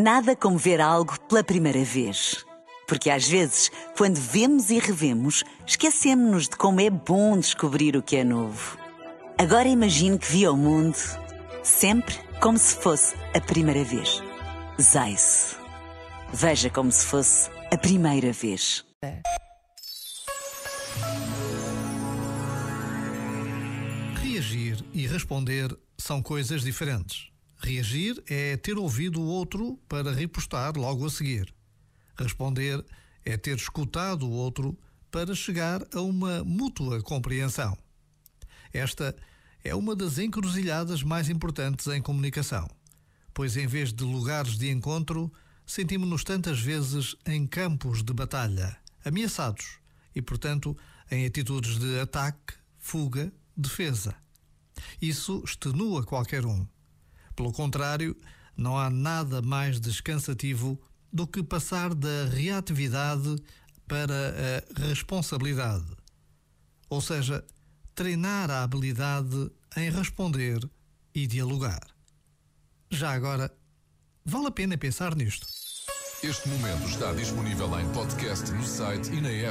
Nada como ver algo pela primeira vez. Porque às vezes, quando vemos e revemos, esquecemos-nos de como é bom descobrir o que é novo. Agora imagine que viu o mundo sempre como se fosse a primeira vez. Zais. Veja como se fosse a primeira vez. Reagir e responder são coisas diferentes. Reagir é ter ouvido o outro para repostar logo a seguir. Responder é ter escutado o outro para chegar a uma mútua compreensão. Esta é uma das encruzilhadas mais importantes em comunicação, pois em vez de lugares de encontro, sentimos-nos tantas vezes em campos de batalha, ameaçados e, portanto, em atitudes de ataque, fuga, defesa. Isso extenua qualquer um. Pelo contrário, não há nada mais descansativo do que passar da reatividade para a responsabilidade. Ou seja, treinar a habilidade em responder e dialogar. Já agora, vale a pena pensar nisto. Este momento está disponível em podcast no site e na app.